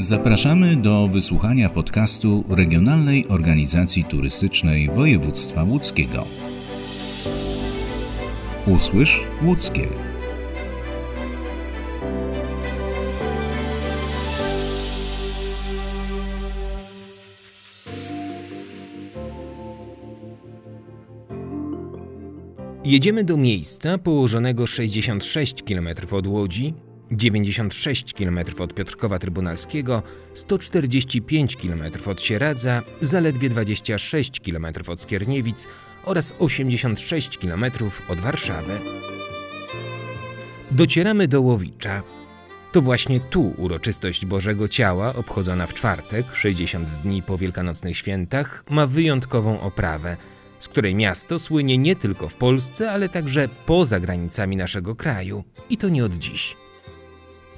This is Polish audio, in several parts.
Zapraszamy do wysłuchania podcastu Regionalnej Organizacji Turystycznej Województwa Łódzkiego. Usłysz Łódzkie. Jedziemy do miejsca położonego 66 km od Łodzi, 96 km od Piotrkowa Trybunalskiego, 145 km od Sieradza, zaledwie 26 km od Skierniewic oraz 86 km od Warszawy. Docieramy do Łowicza. To właśnie tu uroczystość Bożego Ciała, obchodzona w czwartek, 60 dni po wielkanocnych świętach, ma wyjątkową oprawę, z której miasto słynie nie tylko w Polsce, ale także poza granicami naszego kraju. I to nie od dziś.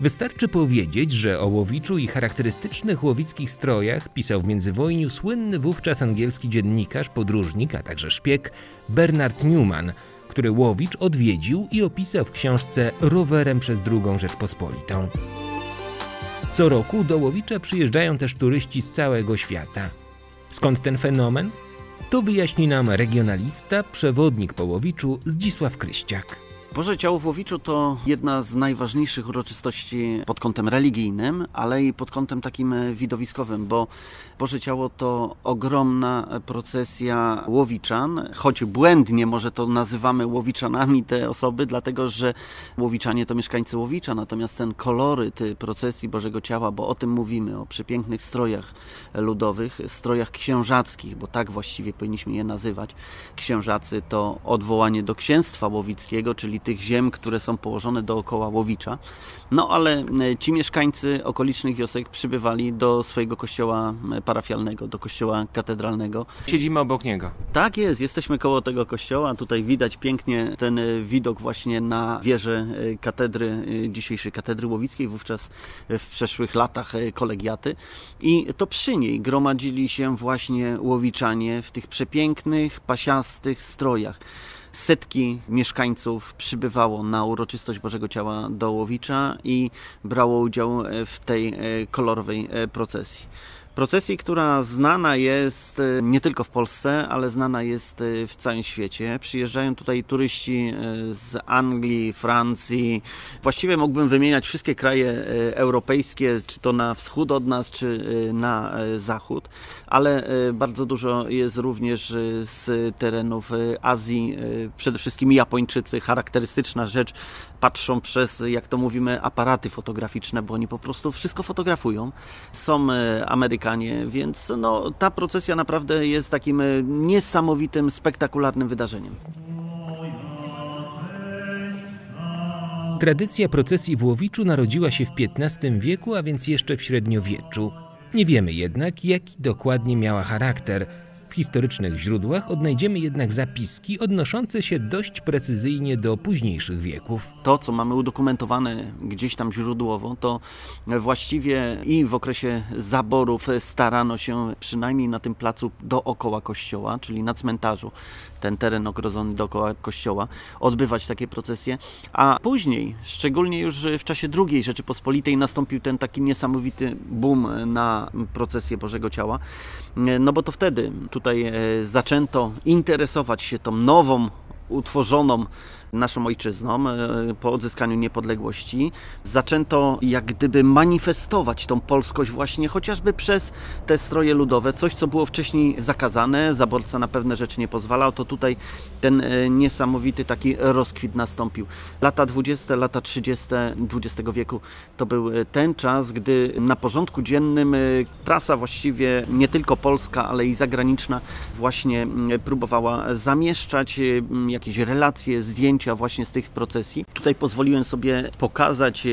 Wystarczy powiedzieć, że o Łowiczu i charakterystycznych łowickich strojach pisał w międzywojniu słynny wówczas angielski dziennikarz, podróżnik, a także szpieg Bernard Newman, który Łowicz odwiedził i opisał w książce Rowerem przez II Rzeczpospolitą. Co roku do Łowicza przyjeżdżają też turyści z całego świata. Skąd ten fenomen? To wyjaśni nam regionalista, przewodnik po Łowiczu Zdzisław Kryściak. Boże Ciało w Łowiczu to jedna z najważniejszych uroczystości pod kątem religijnym, ale i pod kątem takim widowiskowym, bo Boże Ciało to ogromna procesja łowiczan, choć błędnie może to nazywamy łowiczanami te osoby, dlatego że łowiczanie to mieszkańcy Łowicza, natomiast ten koloryt procesji Bożego Ciała, bo o tym mówimy, o przepięknych strojach ludowych, strojach księżackich, bo tak właściwie powinniśmy je nazywać. Księżacy to odwołanie do księstwa łowickiego, czyli tych ziem, które są położone dookoła Łowicza. No ale e, ci mieszkańcy okolicznych wiosek przybywali do swojego kościoła e, parafialnego, do kościoła katedralnego. Siedzimy obok niego. Tak jest, jesteśmy koło tego kościoła. Tutaj widać pięknie ten e, widok właśnie na wieżę katedry, dzisiejszej katedry łowickiej, wówczas w przeszłych latach kolegiaty. I to przy niej gromadzili się właśnie łowiczanie w tych przepięknych, pasiastych strojach setki mieszkańców przybywało na uroczystość Bożego Ciała do Łowicza i brało udział w tej e, kolorowej e, procesji. Procesji, która znana jest e, nie tylko w Polsce, ale znana jest w całym świecie. Przyjeżdżają tutaj turyści z Anglii, Francji. Właściwie mógłbym wymieniać wszystkie kraje europejskie, czy to na wschód od nas, czy na zachód ale e, bardzo dużo jest również e, z terenów e, Azji, przede wszystkim Japończycy. Charakterystyczna rzecz, patrzą przez, jak to mówimy, aparaty fotograficzne, bo oni po prostu wszystko fotografują. Są Amerykanie, więc no, ta procesja naprawdę jest takim niesamowitym, spektakularnym wydarzeniem. Tradycja procesji w Łowiczu narodziła się w XV wieku, a więc jeszcze w średniowieczu. Nie wiemy jednak, jaki dokładnie miała charakter. W historycznych źródłach odnajdziemy jednak zapiski odnoszące się dość precyzyjnie do późniejszych wieków. To, co mamy udokumentowane gdzieś tam źródłowo, to właściwie i w okresie zaborów starano się przynajmniej na tym placu dookoła kościoła, czyli na cmentarzu, ten teren ogrodzony dookoła kościoła, odbywać takie procesje, a później, szczególnie już w czasie II Rzeczypospolitej nastąpił ten taki niesamowity boom na procesję Bożego Ciała, no bo to wtedy tutaj e, zaczęto interesować się tą nową, utworzoną naszą ojczyzną e, po odzyskaniu niepodległości. Zaczęto jak gdyby manifestować tą polskość właśnie chociażby przez te stroje ludowe, coś co było wcześniej zakazane, zaborca na pewne rzeczy nie pozwalał, to tutaj ten e, niesamowity taki rozkwit nastąpił. Lata 20, lata 30 XX wieku to był e, ten czas, gdy na porządku dziennym prasa właściwie nie tylko polska, ale i zagraniczna właśnie próbowała zamieszczać jakieś relacje, zdjęcia zdjęcia właśnie z tych procesji. Tutaj pozwoliłem sobie pokazać e,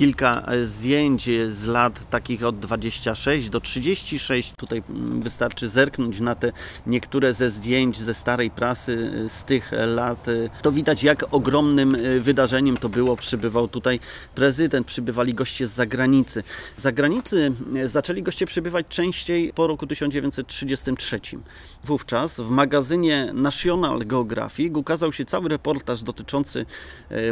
kilka e, zdjęć z lat takich od 26 do 36. Tutaj mm, wystarczy zerknąć na te niektóre ze zdjęć ze starej prasy e, z tych lat. To widać, jak ogromnym wydarzeniem to było. Przybywał tutaj prezydent, przybywali goście z zagranicy. Z zagranicy zaczęli goście przybywać częściej po roku 1933. Wówczas w magazynie National Geographic ukazał się cały reportaż dotyczący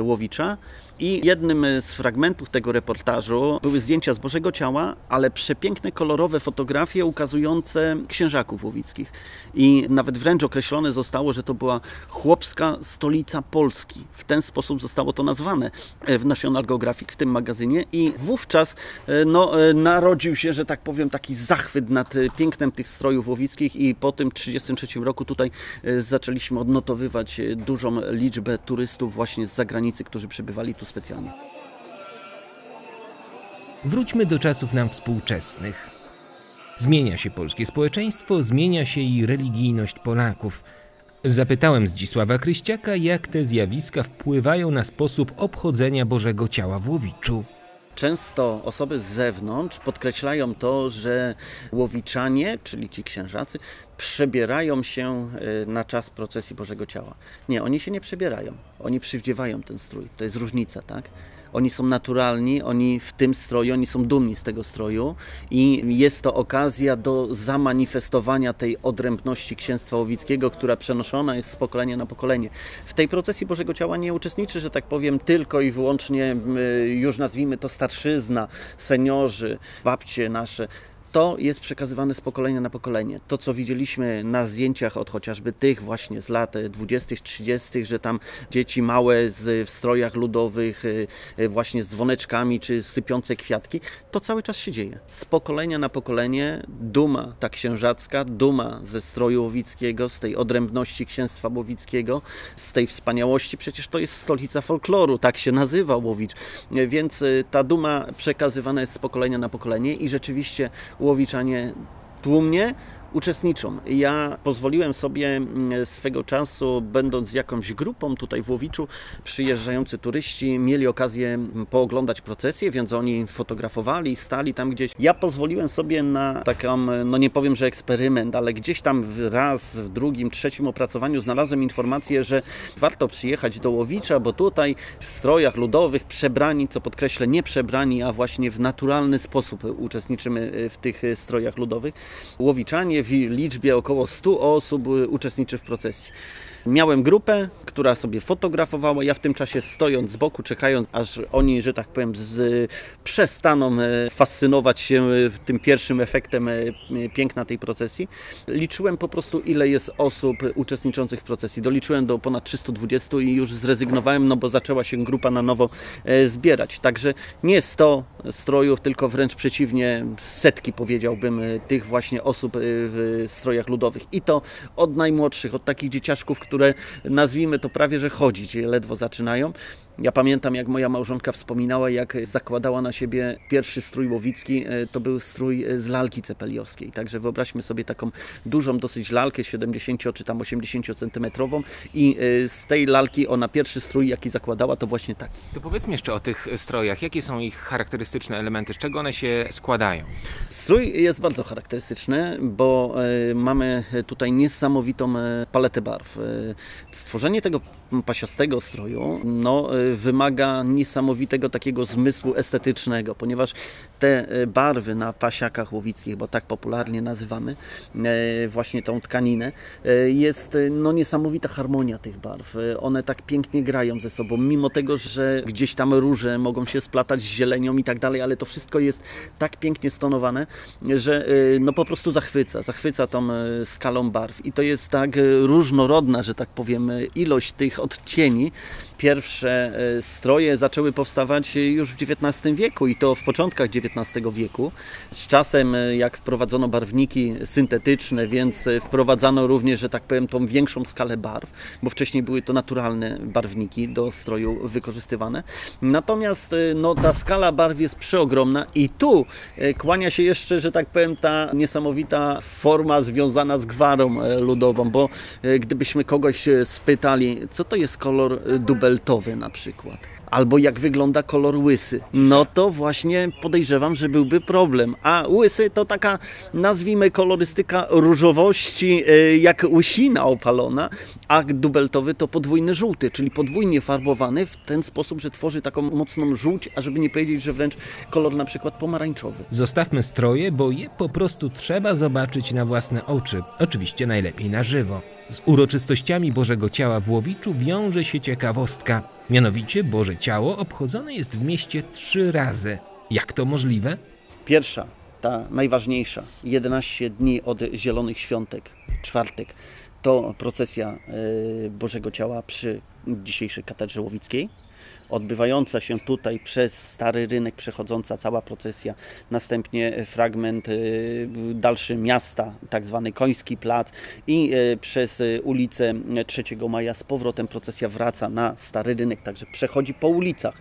Łowicza i jednym z fragmentów tego reportażu były zdjęcia z Bożego Ciała, ale przepiękne, kolorowe fotografie ukazujące księżaków łowickich. I nawet wręcz określone zostało, że to była chłopska stolica Polski. W ten sposób zostało to nazwane w National Geographic, w tym magazynie. I wówczas e, no, e, narodził się, że tak powiem, taki zachwyt nad e, pięknem tych strojów łowickich i po tym 1933 roku tutaj zaczęliśmy odnotowywać dużą liczbę turystów właśnie z zagranicy, którzy przybywali tu specjalnie. Wróćmy do czasów nam współczesnych. Zmienia się polskie społeczeństwo, zmienia się i religijność Polaków. Zapytałem Zdzisława Kryściaka, jak te zjawiska wpływają na sposób obchodzenia Bożego Ciała w Łowiczu. Często osoby z zewnątrz podkreślają to, że łowiczanie, czyli ci księżacy, przebierają się e, na czas procesji Bożego Ciała. Nie, oni się nie przebierają, oni przywdziewają ten strój. To jest różnica, tak? Oni są naturalni, oni w tym stroju, oni są dumni z tego stroju i jest to okazja do zamanifestowania tej odrębności księstwa łowickiego, która przenoszona jest z pokolenia na pokolenie. W tej procesji Bożego Ciała nie uczestniczy, że tak powiem, tylko i wyłącznie, już nazwijmy to starszyzna, seniorzy, babcie nasze to jest przekazywane z pokolenia na pokolenie. To, co widzieliśmy na zdjęciach od chociażby tych właśnie z lat 20., 30., że tam dzieci małe z, w strojach ludowych, y, y, właśnie z dzwoneczkami czy sypiące kwiatki, to cały czas się dzieje. Z pokolenia na pokolenie duma ta księżacka, duma ze stroju łowickiego, z tej odrębności księstwa łowickiego, z tej wspaniałości, przecież to jest stolica folkloru, tak się nazywa Łowicz. Więc y, ta duma przekazywana jest z pokolenia na pokolenie i rzeczywiście łowiczanie tłumnie uczestniczą. Ja pozwoliłem sobie mm, swego czasu, będąc jakąś grupą tutaj w Łowiczu, przyjeżdżający turyści mieli okazję mm, pooglądać procesję, więc oni fotografowali, stali tam gdzieś. Ja pozwoliłem sobie na taką, no nie powiem, że eksperyment, ale gdzieś tam raz, w drugim, trzecim opracowaniu znalazłem informację, że warto przyjechać do Łowicza, bo tutaj w strojach ludowych przebrani, co podkreślę, nie przebrani, a właśnie w naturalny sposób uczestniczymy w tych strojach ludowych. Łowiczanie w liczbie około 100 osób uczestniczy w procesji. Miałem grupę, która sobie fotografowała, ja w tym czasie stojąc z boku, czekając, aż oni, że tak powiem, z, przestaną e, fascynować się e, tym pierwszym efektem e, piękna tej procesji. Liczyłem po prostu, ile jest osób uczestniczących w procesji. Doliczyłem do ponad 320 i już zrezygnowałem, no bo zaczęła się grupa na nowo zbierać. Także nie 100 strojów, tylko wręcz przeciwnie, setki powiedziałbym, tych właśnie osób w strojach ludowych. I to od najmłodszych, od takich dzieciaczków, które nazwijmy to prawie, że chodzić, ledwo zaczynają, ja pamiętam, jak moja małżonka wspominała, jak zakładała na siebie pierwszy strój łowicki, e, to był strój e, z lalki cepeliowskiej. Także wyobraźmy sobie taką dużą dosyć lalkę, 70 czy tam 80 centymetrową i e, z tej lalki ona pierwszy strój, jaki zakładała, to właśnie taki. To powiedzmy jeszcze o tych strojach. Jakie są ich charakterystyczne elementy? Z czego one się składają? Strój jest bardzo charakterystyczny, bo mamy tutaj niesamowitą paletę barw. Stworzenie tego pasiastego stroju no, wymaga niesamowitego takiego zmysłu estetycznego, ponieważ te e, barwy na pasiakach łowickich, bo tak popularnie nazywamy e, właśnie tą tkaninę, e, jest no, niesamowita harmonia tych barw. One tak pięknie grają ze sobą, mimo tego, że gdzieś tam róże mogą się splatać z zielenią i tak dalej, ale to wszystko jest tak pięknie stonowane, że no po prostu zachwyca, zachwyca tą skalą barw i to jest tak różnorodna, że tak powiem, ilość tych odcieni, pierwsze stroje zaczęły powstawać już w XIX wieku i to w początkach XIX wieku. Z czasem, e, jak wprowadzono barwniki syntetyczne, więc e, wprowadzano również, że tak powiem, tą większą skalę barw, bo wcześniej były to naturalne barwniki do stroju wykorzystywane. Natomiast no, ta skala barw jest przeogromna i tu kłania się jeszcze, że tak powiem, ta niesamowita forma związana z gwarą ludową, bo gdybyśmy kogoś spytali, co to jest kolor dubel beltowe na przykład. Albo jak wygląda kolor łysy. No to właśnie podejrzewam, że byłby problem. A łysy to taka, nazwijmy, kolorystyka różowości, e, jak łysina opalona, a dubeltowy to podwójny żółty, czyli podwójnie farbowany w ten sposób, że tworzy taką mocną żółć, a żeby nie powiedzieć, że wręcz kolor na przykład pomarańczowy. Zostawmy stroje, bo je po prostu trzeba zobaczyć na własne oczy. Oczywiście najlepiej na żywo. Z uroczystościami Bożego Ciała w Łowiczu wiąże się ciekawostka. Mianowicie Boże Ciało obchodzone jest w mieście trzy razy. Jak to możliwe? Pierwsza, ta najważniejsza, 11 dni od Zielonych Świątek, czwartek, to procesja y, Bożego Ciała przy dzisiejszej katedrze łowickiej odbywająca się tutaj przez Stary Rynek, przechodząca cała procesja, następnie fragment y, dalszy miasta, tak zwany Koński Plac i y, przez ulicę 3 Maja z powrotem procesja wraca na Stary Rynek, także przechodzi po ulicach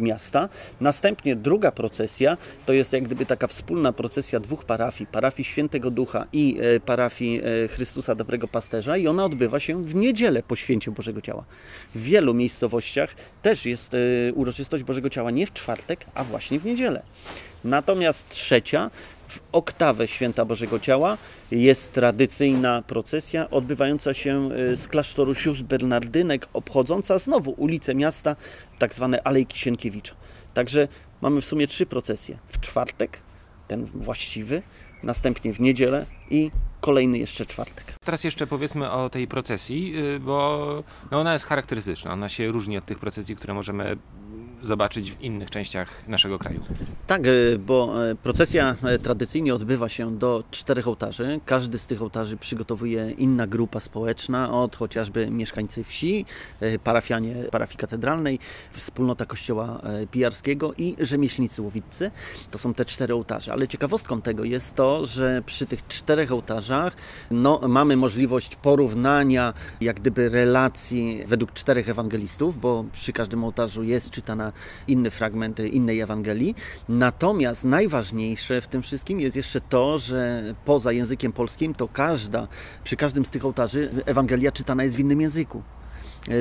miasta. Następnie druga procesja to jest jak gdyby taka wspólna procesja dwóch parafii, parafii Świętego Ducha i y, parafii Chrystusa Dobrego Pasterza i ona odbywa się w niedzielę po święcie Bożego Ciała. W wielu miejscowościach też jest jest y, uroczystość Bożego Ciała nie w czwartek, a właśnie w niedzielę. Natomiast trzecia, w oktawę Święta Bożego Ciała jest tradycyjna procesja odbywająca się y, z klasztoru sióstr Bernardynek, obchodząca znowu ulicę miasta, tak zwane Alejki Sienkiewicza. Także mamy w sumie trzy procesje. W czwartek, ten właściwy, następnie w niedzielę i kolejny jeszcze czwartek. Teraz jeszcze powiedzmy o tej procesji, y, bo no ona jest charakterystyczna. Ona się różni od tych procesji, które możemy zobaczyć w innych częściach naszego kraju. Tak, e, bo e, procesja e, tradycyjnie odbywa się do czterech ołtarzy. Każdy z tych ołtarzy przygotowuje inna grupa społeczna, od chociażby mieszkańcy wsi, parafianie parafii katedralnej, wspólnota kościoła pijarskiego i rzemieślnicy łowiccy. To są te cztery ołtarze. Ale ciekawostką tego jest to, że przy tych czterech ołtarzach no, mamy możliwość porównania jak gdyby relacji według czterech ewangelistów, bo przy każdym ołtarzu jest czytana inne fragmenty innej Ewangelii. Natomiast najważniejsze w tym wszystkim jest jeszcze to, że poza językiem polskim to każda, przy każdym z tych ołtarzy Ewangelia czytana jest w innym języku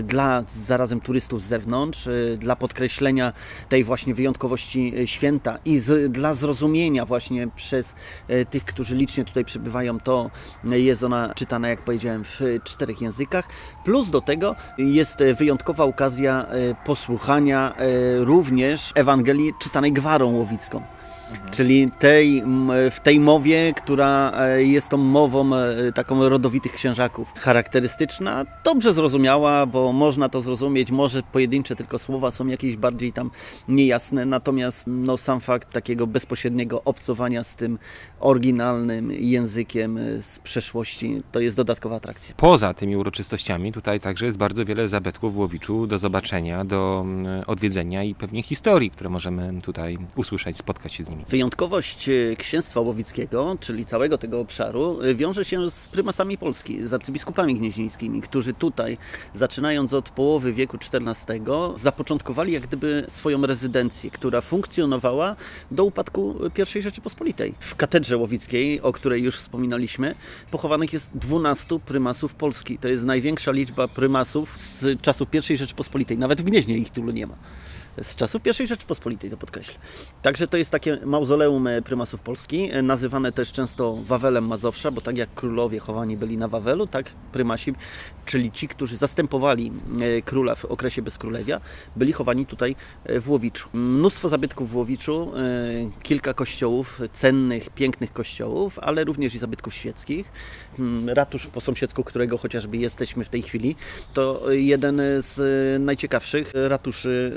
dla zarazem turystów z zewnątrz, y, dla podkreślenia tej właśnie wyjątkowości y, święta i z, dla zrozumienia właśnie przez y, tych, którzy licznie tutaj przybywają, to jest ona czytana, jak powiedziałem, w czterech językach. Plus do tego jest wyjątkowa okazja posłuchania również Ewangelii czytanej gwarą łowicką. Mhm. Czyli tej, w tej mowie, która e, jest tą mową e, taką rodowitych księżaków. Charakterystyczna, dobrze zrozumiała, bo można to zrozumieć, może pojedyncze tylko słowa są jakieś bardziej tam niejasne, natomiast no, sam fakt takiego bezpośredniego obcowania z tym oryginalnym językiem e, z przeszłości to jest dodatkowa atrakcja. Poza tymi uroczystościami tutaj także jest bardzo wiele zabytków w Łowiczu do zobaczenia, do odwiedzenia i pewnie historii, które możemy tutaj usłyszeć, spotkać się z nimi. Wyjątkowość e, księstwa łowickiego, czyli całego tego obszaru, e, wiąże się z prymasami Polski, z arcybiskupami gnieźnieńskimi, którzy tutaj, zaczynając od połowy wieku XIV, zapoczątkowali jak gdyby swoją rezydencję, która funkcjonowała do upadku I Rzeczypospolitej. W katedrze łowickiej, o której już wspominaliśmy, pochowanych jest 12 prymasów Polski. To jest największa liczba prymasów z czasów I Rzeczypospolitej. Nawet w Gnieźnie ich tylu nie ma z czasów I Rzeczypospolitej, to podkreślę. Także to jest takie mauzoleum e, prymasów Polski, e, nazywane też często Wawelem Mazowsza, bo tak jak królowie chowani byli na Wawelu, tak prymasi, czyli ci, którzy zastępowali e, króla w okresie bezkrólewia, byli chowani tutaj w Łowiczu. Mnóstwo zabytków w Łowiczu, kilka kościołów, cennych, pięknych kościołów, ale również i zabytków świeckich. Mm, ratusz po sąsiedzku, którego chociażby jesteśmy w tej chwili, to jeden z najciekawszych ratuszy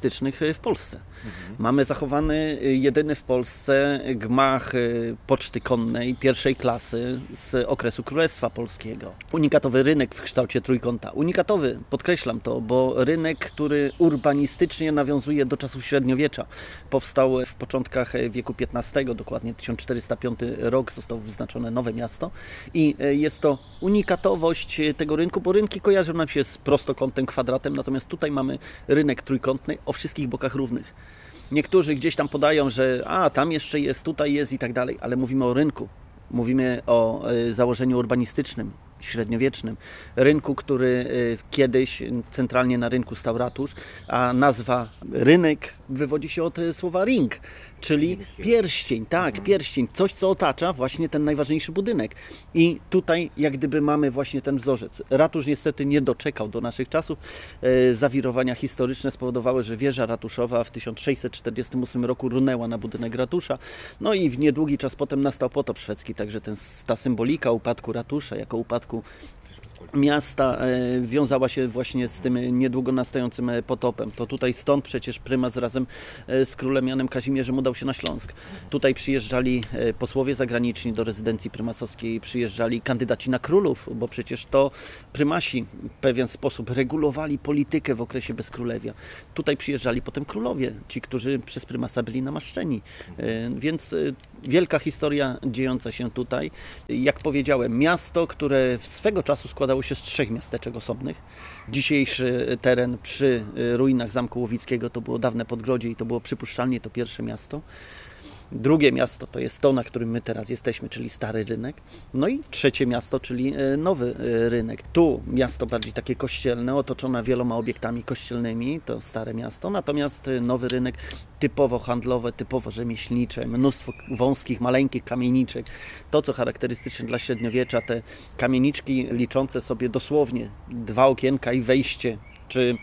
klasycyzmu w Polsce. Mhm. Mamy zachowany jedyny w Polsce gmach y, poczty konnej pierwszej klasy z okresu Królestwa Polskiego. Unikatowy rynek w kształcie trójkąta. Unikatowy, podkreślam to, bo rynek, który urbanistycznie nawiązuje do czasów średniowiecza. Powstał w początkach wieku XV, dokładnie 1405 rok zostało wyznaczone nowe miasto i y, jest to unikatowość tego rynku, bo rynki kojarzą nam się z prostokątem, kwadratem, natomiast tutaj mamy rynek trójkątny o wszystkich bokach równych. Niektórzy gdzieś tam podają, że a tam jeszcze jest, tutaj jest i tak dalej, ale mówimy o rynku. Mówimy o y, założeniu urbanistycznym, średniowiecznym. Rynku, który y, kiedyś centralnie na rynku stał ratusz, a nazwa rynek wywodzi się od słowa ring, czyli pierścień, tak, pierścień, coś co otacza właśnie ten najważniejszy budynek. I tutaj jak gdyby mamy właśnie ten wzorzec. Ratusz niestety nie doczekał do naszych czasów. E, zawirowania historyczne spowodowały, że wieża ratuszowa w 1648 roku runęła na budynek ratusza. No i w niedługi czas potem nastał potop szwedzki, także ten, ta symbolika upadku ratusza jako upadku miasta e, wiązała się właśnie z tym niedługo nastającym e, potopem. To tutaj stąd przecież prymas razem e, z królem Janem Kazimierzem udał się na Śląsk. Tutaj przyjeżdżali posłowie zagraniczni do rezydencji prymasowskiej, przyjeżdżali kandydaci na królów, bo przecież to prymasi w pewien sposób regulowali politykę w okresie bezkrólewia. Tutaj przyjeżdżali potem królowie, ci, którzy przez prymasa byli namaszczeni. Więc wielka historia dziejąca się tutaj. Jak powiedziałem, miasto, które swego czasu składało się z trzech miasteczek osobnych. Dzisiejszy teren przy ruinach Zamku Łowickiego to było dawne Podgrodzie i to było przypuszczalnie to pierwsze miasto. Drugie miasto to jest to, na którym my teraz jesteśmy, czyli Stary Rynek. No i trzecie miasto, czyli e, Nowy e, Rynek. Tu miasto bardziej takie kościelne, otoczone wieloma obiektami kościelnymi, to Stare Miasto. Natomiast e, Nowy Rynek typowo handlowe, typowo rzemieślnicze, mnóstwo wąskich, maleńkich kamieniczek. To, co charakterystyczne dla średniowiecza, te kamieniczki liczące sobie dosłownie dwa okienka i wejście, czy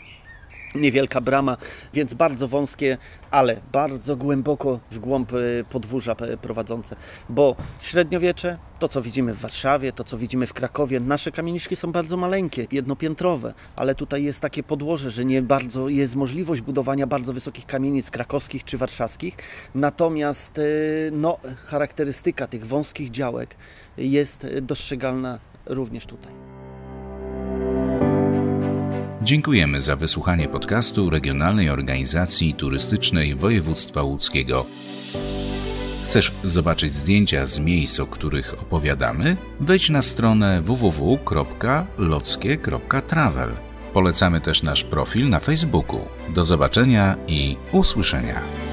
niewielka brama, więc bardzo wąskie, ale bardzo głęboko w głąb e, podwórza prowadzące, bo średniowiecze, to co widzimy w Warszawie, to co widzimy w Krakowie, nasze kamieniczki są bardzo maleńkie, jednopiętrowe, ale tutaj jest takie podłoże, że nie bardzo jest możliwość budowania bardzo wysokich kamienic krakowskich czy warszawskich, natomiast e, no, charakterystyka tych wąskich działek jest dostrzegalna również tutaj. Dziękujemy za wysłuchanie podcastu Regionalnej Organizacji Turystycznej Województwa Łódzkiego. Chcesz zobaczyć zdjęcia z miejsc, o których opowiadamy? Wejdź na stronę www.lockie.travel. Polecamy też nasz profil na Facebooku. Do zobaczenia i usłyszenia.